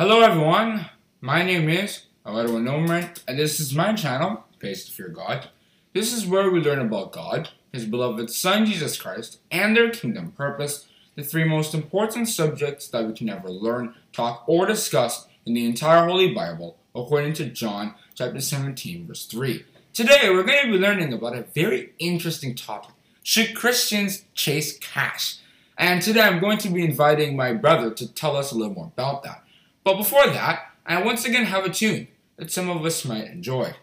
Hello everyone, my name is Alvaro Nomer, and this is my channel, Pays to Fear God. This is where we learn about God, His beloved Son Jesus Christ, and their kingdom purpose, the three most important subjects that we can ever learn, talk, or discuss in the entire Holy Bible, according to John chapter 17, verse 3. Today we're going to be learning about a very interesting topic. Should Christians chase cash? And today I'm going to be inviting my brother to tell us a little more about that. But before that, I once again have a tune that some of us might enjoy.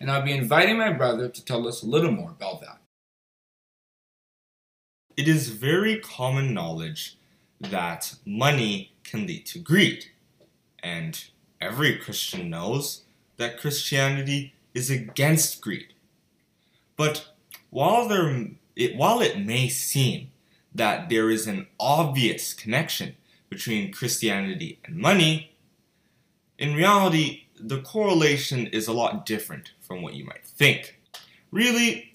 And I'll be inviting my brother to tell us a little more about that. It is very common knowledge that money can lead to greed. And every Christian knows that Christianity is against greed. But while there it, while it may seem that there is an obvious connection between Christianity and money, in reality, the correlation is a lot different from what you might think. Really,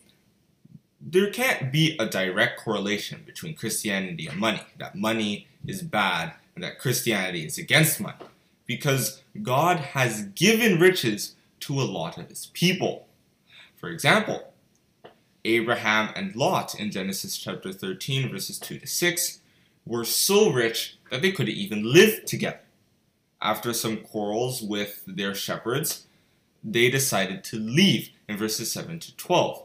there can't be a direct correlation between Christianity and money, that money is bad and that Christianity is against money, because God has given riches to a lot of his people. For example, Abraham and Lot in Genesis chapter 13, verses 2 to 6, were so rich that they couldn't even live together after some quarrels with their shepherds, they decided to leave in verses 7 to 12.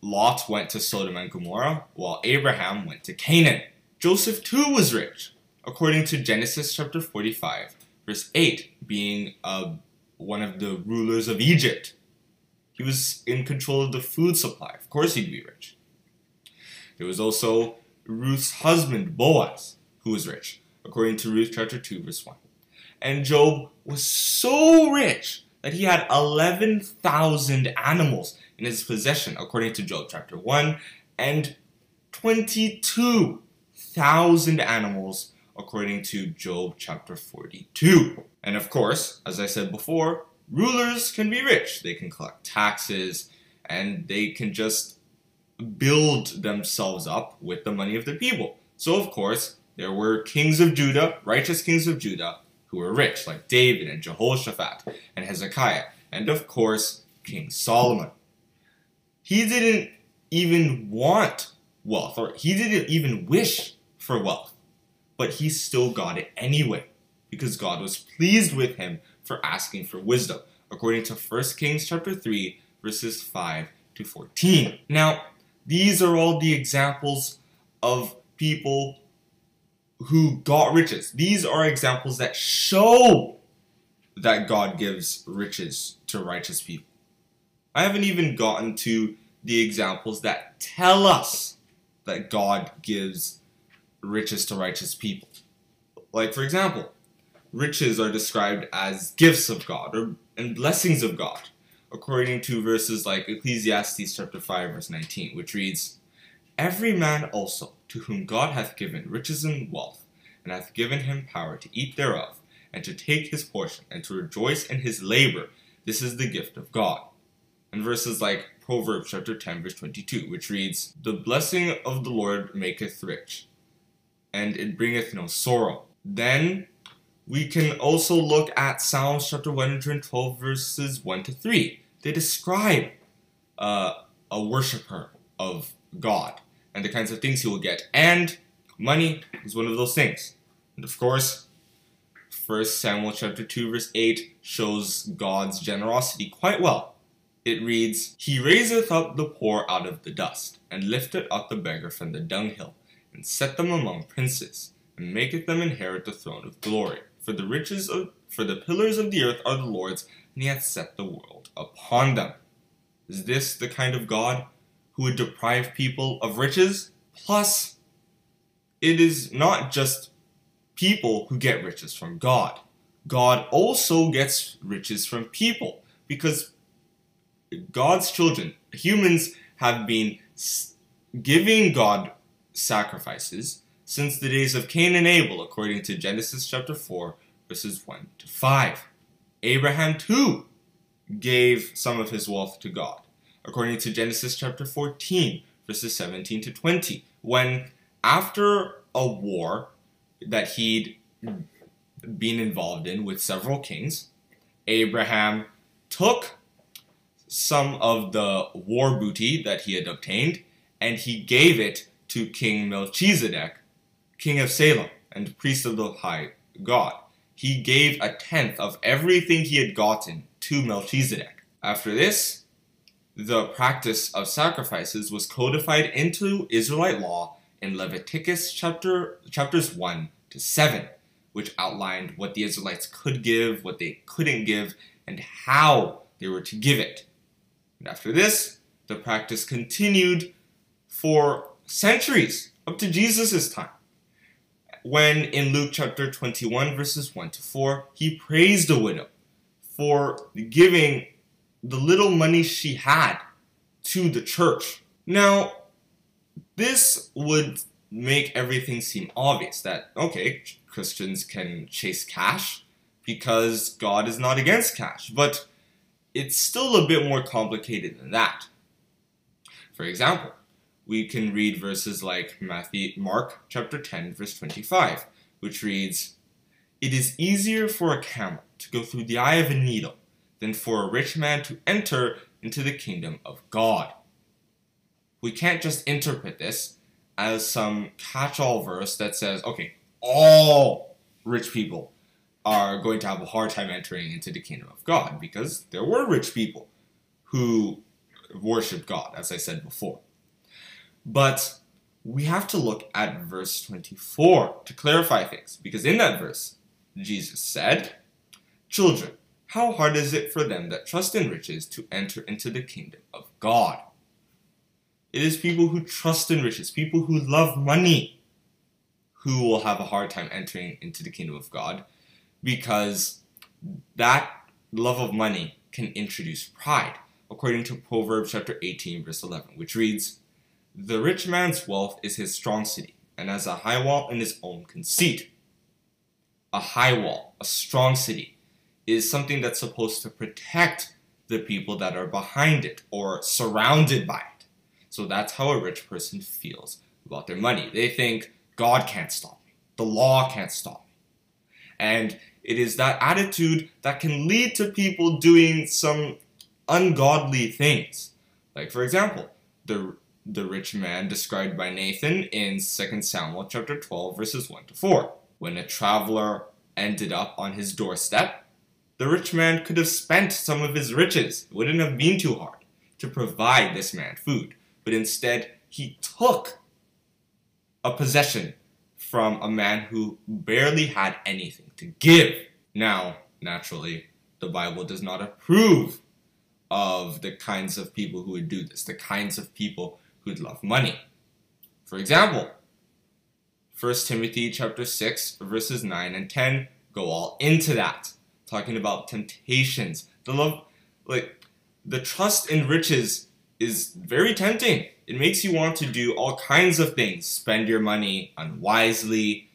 Lot went to Sodom and Gomorrah, while Abraham went to Canaan. Joseph too was rich, according to Genesis chapter 45, verse 8, being uh, one of the rulers of Egypt. He was in control of the food supply. Of course, he'd be rich. There was also Ruth's husband, Boaz, who was rich according to Ruth chapter 2, verse 1. And Job was so rich that he had 11,000 animals in his possession, according to Job chapter 1, and 22,000 animals, according to Job chapter 42. And of course, as I said before, rulers can be rich. They can collect taxes, and they can just build themselves up with the money of the people. So, of course, there were kings of Judah, righteous kings of Judah, who were rich, like David and Jehoshaphat and Hezekiah, and of course, King Solomon. He didn't even want wealth, or he didn't even wish for wealth, but he still got it anyway, because God was pleased with him for asking for wisdom, according to 1 Kings chapter 3, verses 5 to 14. Now, these are all the examples of people who got riches. These are examples that show that God gives riches to righteous people. I haven't even gotten to the examples that tell us that God gives riches to righteous people. Like, for example, riches are described as gifts of God or and blessings of God, according to verses like Ecclesiastes chapter 5, verse 19, which reads, Every man also to whom God hath given riches and wealth, and hath given him power to eat thereof, and to take his portion, and to rejoice in his labor, this is the gift of God. And verses like Proverbs chapter 10, verse 22, which reads, The blessing of the Lord maketh rich, and it bringeth no sorrow. Then we can also look at Psalms chapter 112, verses 1 to 3. They describe uh, a worshiper of God and the kinds of things he will get. And money is one of those things. And of course, First Samuel chapter 2 verse 8 shows God's generosity quite well. It reads, He raiseth up the poor out of the dust, and lifteth up the beggar from the dunghill, and set them among princes, and maketh them inherit the throne of glory. For the riches of for the pillars of the earth are the Lord's, and he hath set the world upon them. Is this the kind of God who would deprive people of riches? Plus, it is not just people who get riches from God. God also gets riches from people because God's children, humans, have been giving God sacrifices since the days of Cain and Abel, according to Genesis chapter 4, verses 1 to 5. Abraham too gave some of his wealth to God, according to Genesis chapter 14, verses 17 to 20, when after a war that he'd been involved in with several kings, Abraham took some of the war booty that he had obtained and he gave it to King Melchizedek, king of Salem and priest of the high God he gave a tenth of everything he had gotten to Melchizedek. After this, the practice of sacrifices was codified into Israelite law in Leviticus chapter chapters 1 to 7, which outlined what the Israelites could give, what they couldn't give, and how they were to give it. And after this, the practice continued for centuries up to Jesus' time when in Luke chapter 21, verses 1 to 4, he praised the widow for giving the little money she had to the church. Now, this would make everything seem obvious that, okay, Christians can chase cash because God is not against cash, but it's still a bit more complicated than that. For example, we can read verses like Matthew, Mark chapter 10, verse 25, which reads, It is easier for a camel to go through the eye of a needle than for a rich man to enter into the kingdom of God. We can't just interpret this as some catch all verse that says, okay, all rich people are going to have a hard time entering into the kingdom of God because there were rich people who worshiped God, as I said before. But we have to look at verse 24 to clarify things, because in that verse, Jesus said, Children, how hard is it for them that trust in riches to enter into the kingdom of God? It is people who trust in riches, people who love money, who will have a hard time entering into the kingdom of God because that love of money can introduce pride, according to Proverbs chapter 18, verse 11, which reads, the rich man's wealth is his strong city, and has a high wall in his own conceit. A high wall, a strong city, is something that's supposed to protect the people that are behind it or surrounded by it. So that's how a rich person feels about their money. They think, God can't stop me, the law can't stop me. And it is that attitude that can lead to people doing some ungodly things. Like, for example, the the rich man described by Nathan in 2 Samuel chapter 12 verses 1 to 4. When a traveler ended up on his doorstep, the rich man could have spent some of his riches. It wouldn't have been too hard to provide this man food. But instead, he took a possession from a man who barely had anything to give. Now, naturally, the Bible does not approve of the kinds of people who would do this, the kinds of people who'd love money. For example, 1 Timothy chapter 6 verses 9 and 10 go all into that, talking about temptations. The love like the trust in riches is very tempting. It makes you want to do all kinds of things. Spend your money unwisely,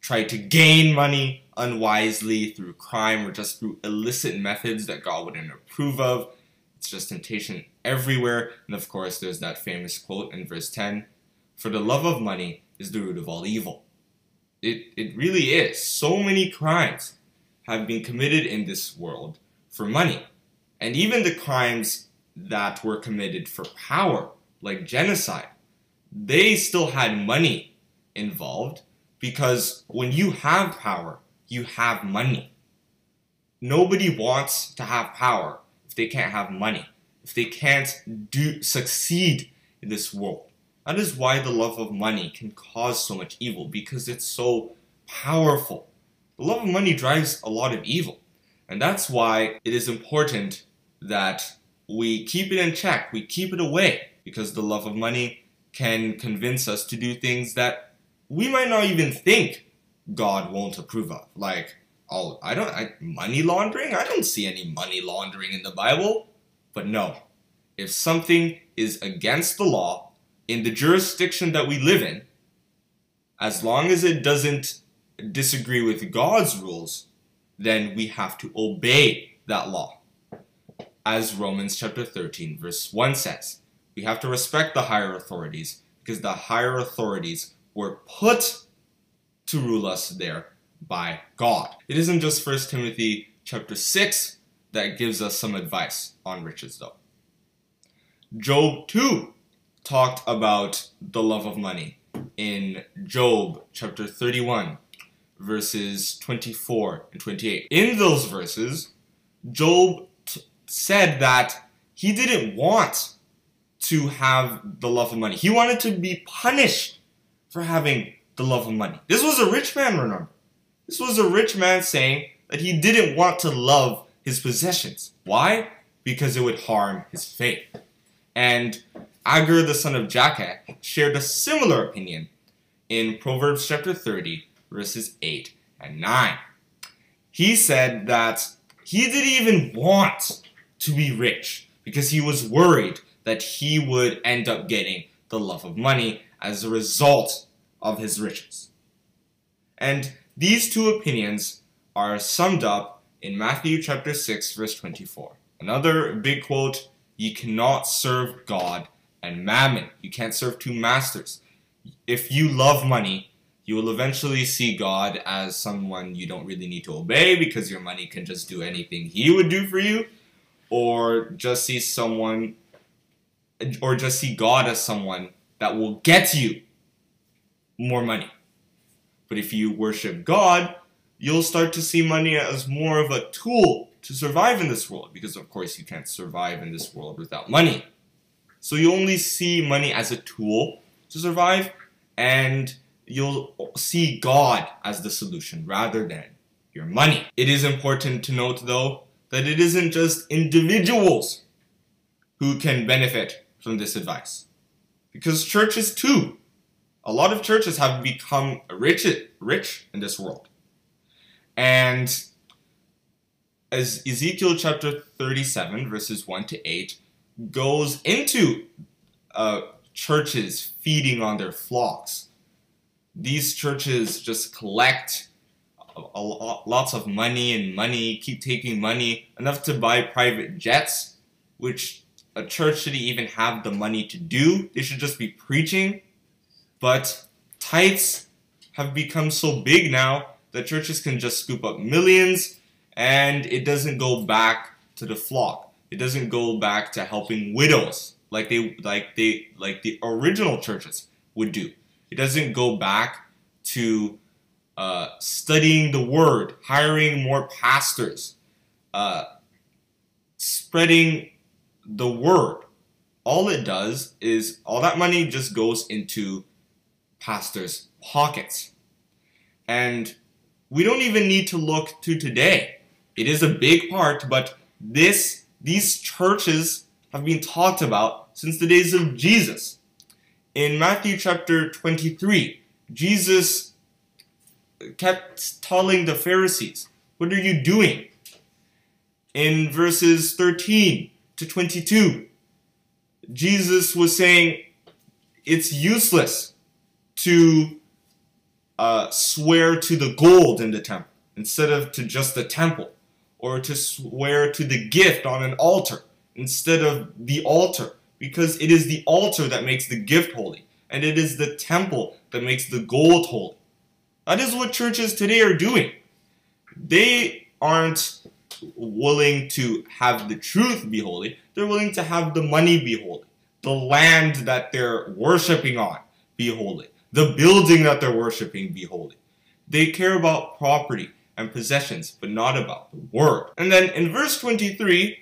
try to gain money unwisely through crime or just through illicit methods that God wouldn't approve of. It's just temptation everywhere. And of course, there's that famous quote in verse 10 For the love of money is the root of all evil. It, it really is. So many crimes have been committed in this world for money. And even the crimes that were committed for power, like genocide, they still had money involved because when you have power, you have money. Nobody wants to have power if they can't have money, if they can't do succeed in this world. That is why the love of money can cause so much evil because it's so powerful. The love of money drives a lot of evil. And that's why it is important that we keep it in check, we keep it away, because the love of money can convince us to do things that we might not even think God won't approve of. Like, oh, I don't, I, money laundering? I don't see any money laundering in the Bible. But no, if something is against the law in the jurisdiction that we live in, as long as it doesn't disagree with God's rules, then we have to obey that law. As Romans chapter 13, verse 1 says, we have to respect the higher authorities because the higher authorities were put to rule us there by God. It isn't just 1 Timothy chapter 6 that gives us some advice on riches though. Job 2 talked about the love of money in Job chapter 31 verses 24 and 28. In those verses, Job t- said that he didn't want to have the love of money. He wanted to be punished for having the love of money. This was a rich man, remember. This was a rich man saying that he didn't want to love his possessions. Why? Because it would harm his faith. And Agur, the son of Jakeh, shared a similar opinion in Proverbs chapter 30, verses 8 and 9. He said that he didn't even want to be rich because he was worried that he would end up getting the love of money as a result of his riches. And these two opinions are summed up in Matthew chapter 6 verse 24. Another big quote, you cannot serve God and mammon. You can't serve two masters. If you love money, you will eventually see God as someone you don't really need to obey because your money can just do anything he would do for you, or just see someone, or just see God as someone that will get you more money. But if you worship God, you'll start to see money as more of a tool to survive in this world, because of course you can't survive in this world without money. So you only see money as a tool to survive, and you'll see God as the solution rather than your money. It is important to note, though, that it isn't just individuals who can benefit from this advice. Because churches, too, a lot of churches have become rich, rich in this world. And as Ezekiel chapter 37, verses 1 to 8, goes into uh, churches feeding on their flocks these churches just collect a, lots of money and money, keep taking money, enough to buy private jets, which a church shouldn't even have the money to do. They should just be preaching. But tithes have become so big now that churches can just scoop up millions and it doesn't go back to the flock. It doesn't go back to helping widows like they like they like the original churches would do. It doesn't go back to uh, studying the word, hiring more pastors, uh, spreading the word. All it does is all that money just goes into pastors' pockets. And we don't even need to look to today. It is a big part, but this these churches have been talked about since the days of Jesus. In Matthew chapter 23, Jesus kept telling the Pharisees, What are you doing? In verses 13 to 22, Jesus was saying, It's useless to uh, swear to the gold in the temple instead of to just the temple, or to swear to the gift on an altar instead of the altar because it is the altar that makes the gift holy, and it is the temple that makes the gold holy. That is what churches today are doing. They aren't willing to have the truth be holy, they're willing to have the money be holy, the land that they're worshiping on be holy, the building that they're worshiping be holy. They care about property and possessions, but not about the word. And then in verse 23,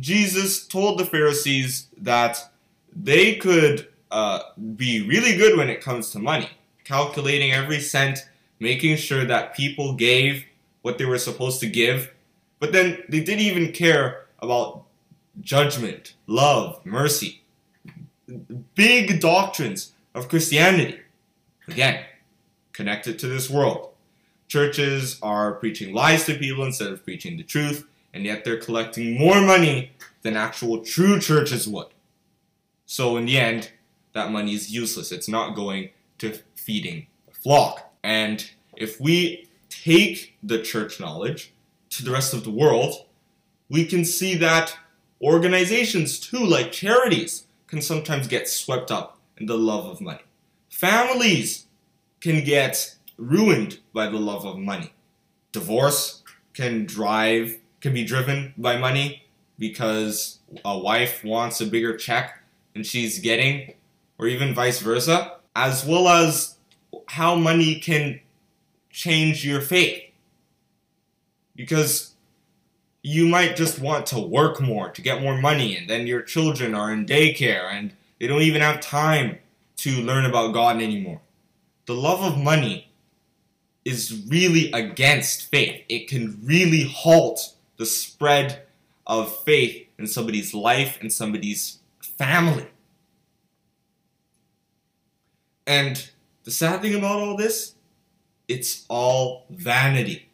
Jesus told the Pharisees that they could uh, be really good when it comes to money, calculating every cent, making sure that people gave what they were supposed to give, but then they didn't even care about judgment, love, mercy. Big doctrines of Christianity. Again, connected to this world. Churches are preaching lies to people instead of preaching the truth, and yet they're collecting more money than actual true churches would. So, in the end, that money is useless. It's not going to feeding the flock. And if we take the church knowledge to the rest of the world, we can see that organizations, too, like charities, can sometimes get swept up in the love of money. Families can get ruined by the love of money. Divorce can drive can be driven by money because a wife wants a bigger check than she's getting or even vice versa, as well as how money can change your faith. Because you might just want to work more to get more money, and then your children are in daycare and they don't even have time to learn about God anymore. The love of money is really against faith. It can really halt the spread of faith in somebody's life and somebody's family. And the sad thing about all this, it's all vanity.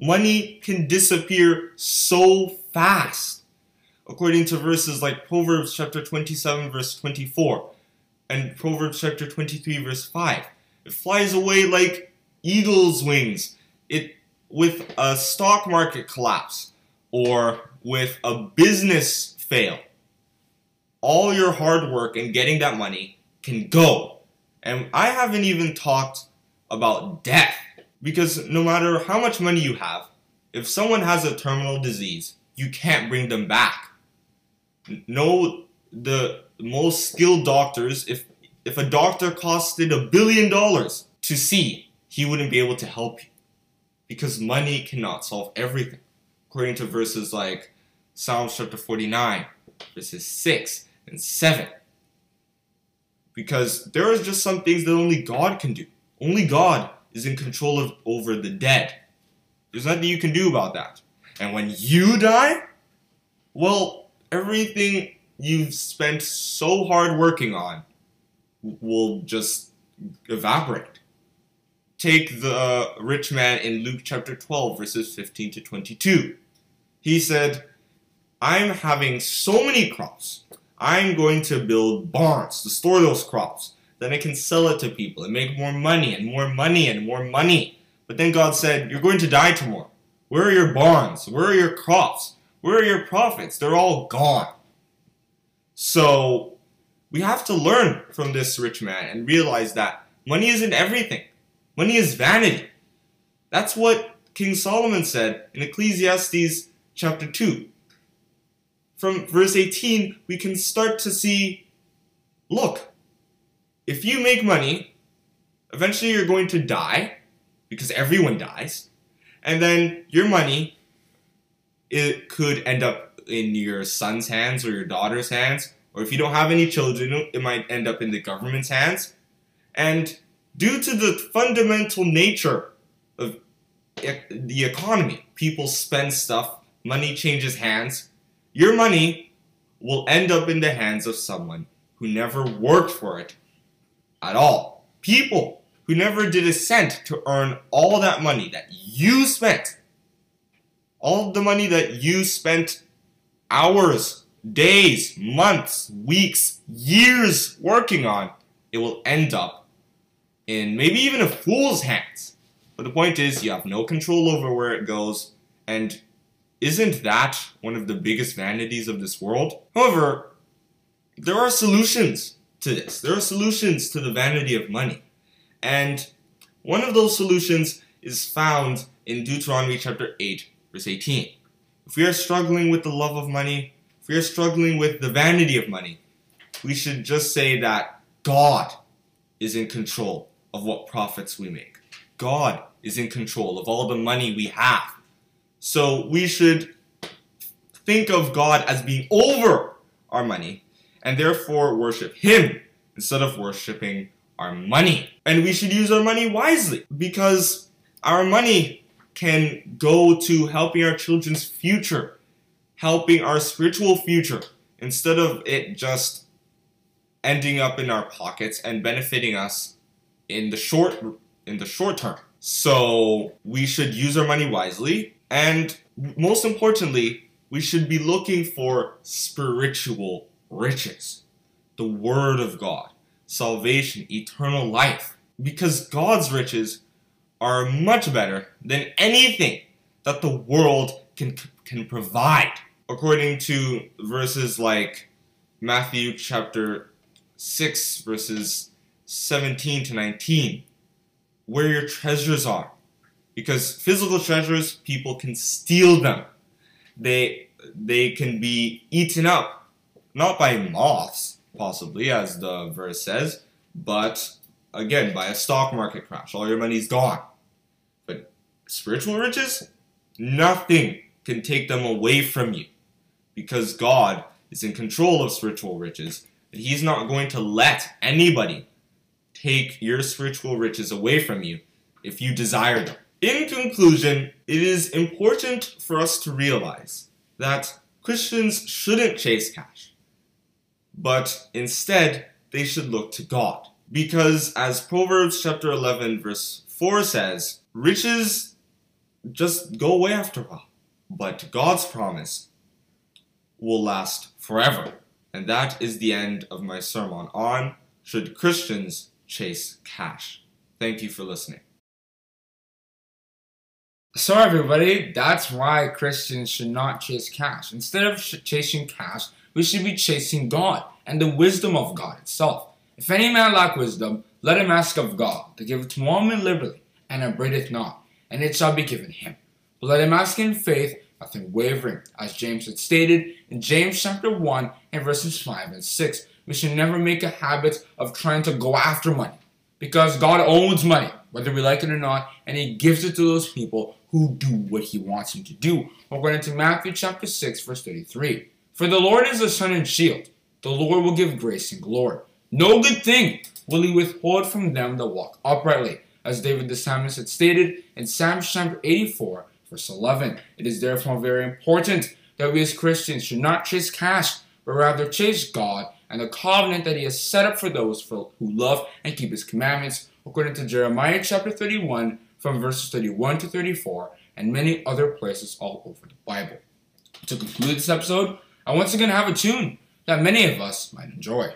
Money can disappear so fast. According to verses like Proverbs chapter 27 verse 24 and Proverbs chapter 23 verse 5. It flies away like eagle's wings. It with a stock market collapse or with a business fail. All your hard work and getting that money can go. And I haven't even talked about death because no matter how much money you have, if someone has a terminal disease, you can't bring them back. No, the most skilled doctors, if if a doctor costed a billion dollars to see, he wouldn't be able to help you because money cannot solve everything. According to verses like Psalms chapter 49, verses 6 and 7. Because there are just some things that only God can do. Only God is in control of over the dead. There's nothing you can do about that. And when you die, well, everything you've spent so hard working on will just evaporate. Take the rich man in Luke chapter 12, verses 15 to 22. He said, I'm having so many crops. I'm going to build barns to store those crops. Then I can sell it to people and make more money and more money and more money. But then God said, You're going to die tomorrow. Where are your barns? Where are your crops? Where are your profits? They're all gone. So we have to learn from this rich man and realize that money isn't everything. Money is vanity. That's what King Solomon said in Ecclesiastes chapter 2. From verse 18, we can start to see look, if you make money, eventually you're going to die because everyone dies. And then your money it could end up in your son's hands or your daughter's hands or if you don't have any children, it might end up in the government's hands. And due to the fundamental nature of the economy, people spend stuff, money changes hands. Your money will end up in the hands of someone who never worked for it at all. People who never did a cent to earn all that money that you spent. All the money that you spent hours days, months, weeks, years working on, it will end up in maybe even a fool's hands. But the point is, you have no control over where it goes, and isn't that one of the biggest vanities of this world? However, there are solutions to this. There are solutions to the vanity of money. And one of those solutions is found in Deuteronomy chapter 8, verse 18. If we are struggling with the love of money, if we are struggling with the vanity of money, we should just say that God is in control of what profits we make. God is in control of all the money we have. So we should think of God as being over our money and therefore worship Him instead of worshiping our money. And we should use our money wisely because our money can go to helping our children's future, helping our spiritual future, instead of it just ending up in our pockets and benefiting us in the short in the short term. So we should use our money wisely and most importantly, we should be looking for spiritual riches. The word of God, salvation, eternal life. Because God's riches are much better than anything that the world can can provide. According to verses like Matthew chapter 6 verses 17 to 19, where your treasures are. Because physical treasures, people can steal them. They they can be eaten up, not by moths, possibly, as the verse says, but again by a stock market crash. All your money's gone. But spiritual riches, nothing can take them away from you. Because God is in control of spiritual riches and He's not going to let anybody take your spiritual riches away from you if you desire them. In conclusion, it is important for us to realize that Christians shouldn't chase cash, but instead they should look to God. Because as Proverbs chapter 11 verse 4 says, riches just go away after a while, but God's promise will last forever. And that is the end of my sermon on Should Christians Chase Cash? Thank you for listening. So, everybody, that's why Christians should not chase cash. Instead of ch- chasing cash, we should be chasing God and the wisdom of God itself. If any man lack wisdom, let him ask of God, to give it to men liberally, and upbraideth not, and it shall be given him. But let him ask in faith, nothing wavering, as James had stated in James chapter 1 and verses 5 and 6. We should never make a habit of trying to go after money because God owns money, whether we like it or not, and He gives it to those people who do what He wants them to do. We're going to Matthew chapter 6, verse 33. For the Lord is the sun and shield. The Lord will give grace and glory. No good thing will He withhold from them that walk uprightly. As David the psalmist had stated in Psalm chapter 84, verse 11. It is therefore very important that we as Christians should not chase cash, but rather chase God and the covenant that He has set up for those who love and keep His commandments, according to Jeremiah chapter 31, from verses 31 to 34, and many other places all over the Bible. To conclude this episode, I once again have a tune that many of us might enjoy.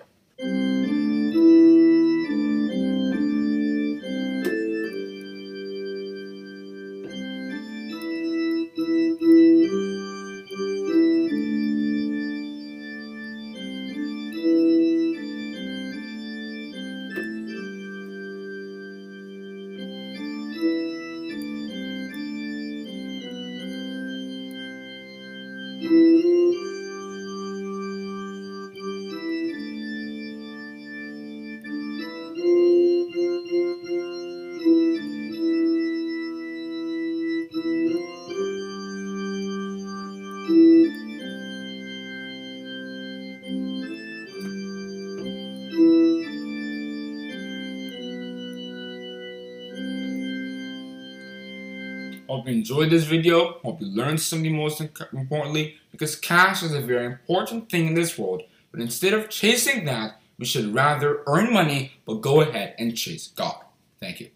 Hope you enjoyed this video. Hope you learned something most importantly because cash is a very important thing in this world. But instead of chasing that, we should rather earn money but go ahead and chase God. Thank you.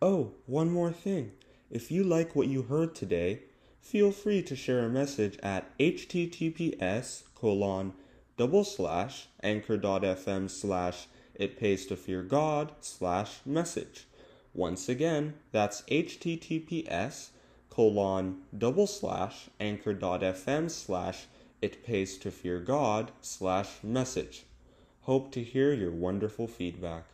Oh, one more thing. If you like what you heard today, feel free to share a message at https colon double slash anchor.fm slash it pays to fear God slash message. Once again, that's https colon double slash anchor.fm slash it pays to fear God slash message. Hope to hear your wonderful feedback.